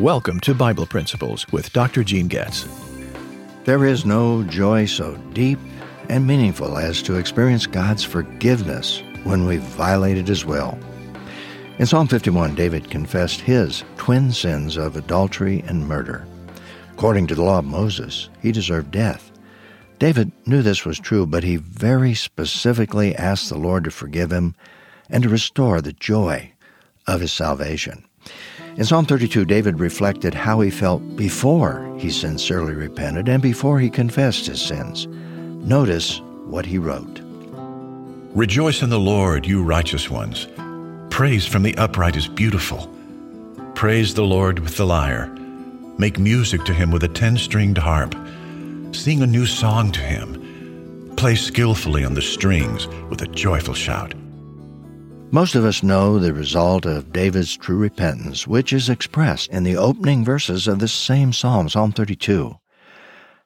Welcome to Bible Principles with Dr. Gene Getz. There is no joy so deep and meaningful as to experience God's forgiveness when we've violated His will. In Psalm 51, David confessed his twin sins of adultery and murder. According to the law of Moses, he deserved death. David knew this was true, but he very specifically asked the Lord to forgive him and to restore the joy of his salvation. In Psalm 32, David reflected how he felt before he sincerely repented and before he confessed his sins. Notice what he wrote Rejoice in the Lord, you righteous ones. Praise from the upright is beautiful. Praise the Lord with the lyre. Make music to him with a ten stringed harp. Sing a new song to him. Play skillfully on the strings with a joyful shout. Most of us know the result of David's true repentance, which is expressed in the opening verses of this same psalm, Psalm 32.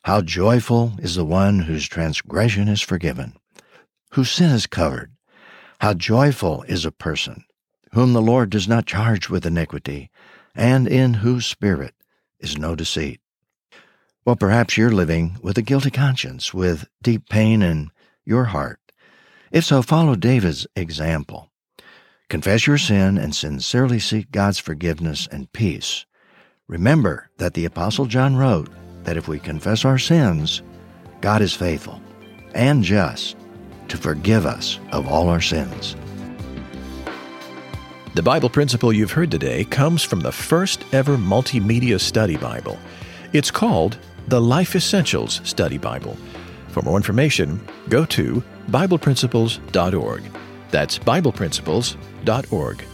How joyful is the one whose transgression is forgiven, whose sin is covered. How joyful is a person whom the Lord does not charge with iniquity, and in whose spirit is no deceit. Well, perhaps you're living with a guilty conscience, with deep pain in your heart. If so, follow David's example. Confess your sin and sincerely seek God's forgiveness and peace. Remember that the Apostle John wrote that if we confess our sins, God is faithful and just to forgive us of all our sins. The Bible principle you've heard today comes from the first ever multimedia study Bible. It's called the Life Essentials Study Bible. For more information, go to BiblePrinciples.org. That's BiblePrinciples.org.